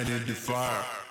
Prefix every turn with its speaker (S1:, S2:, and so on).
S1: ignited the fire.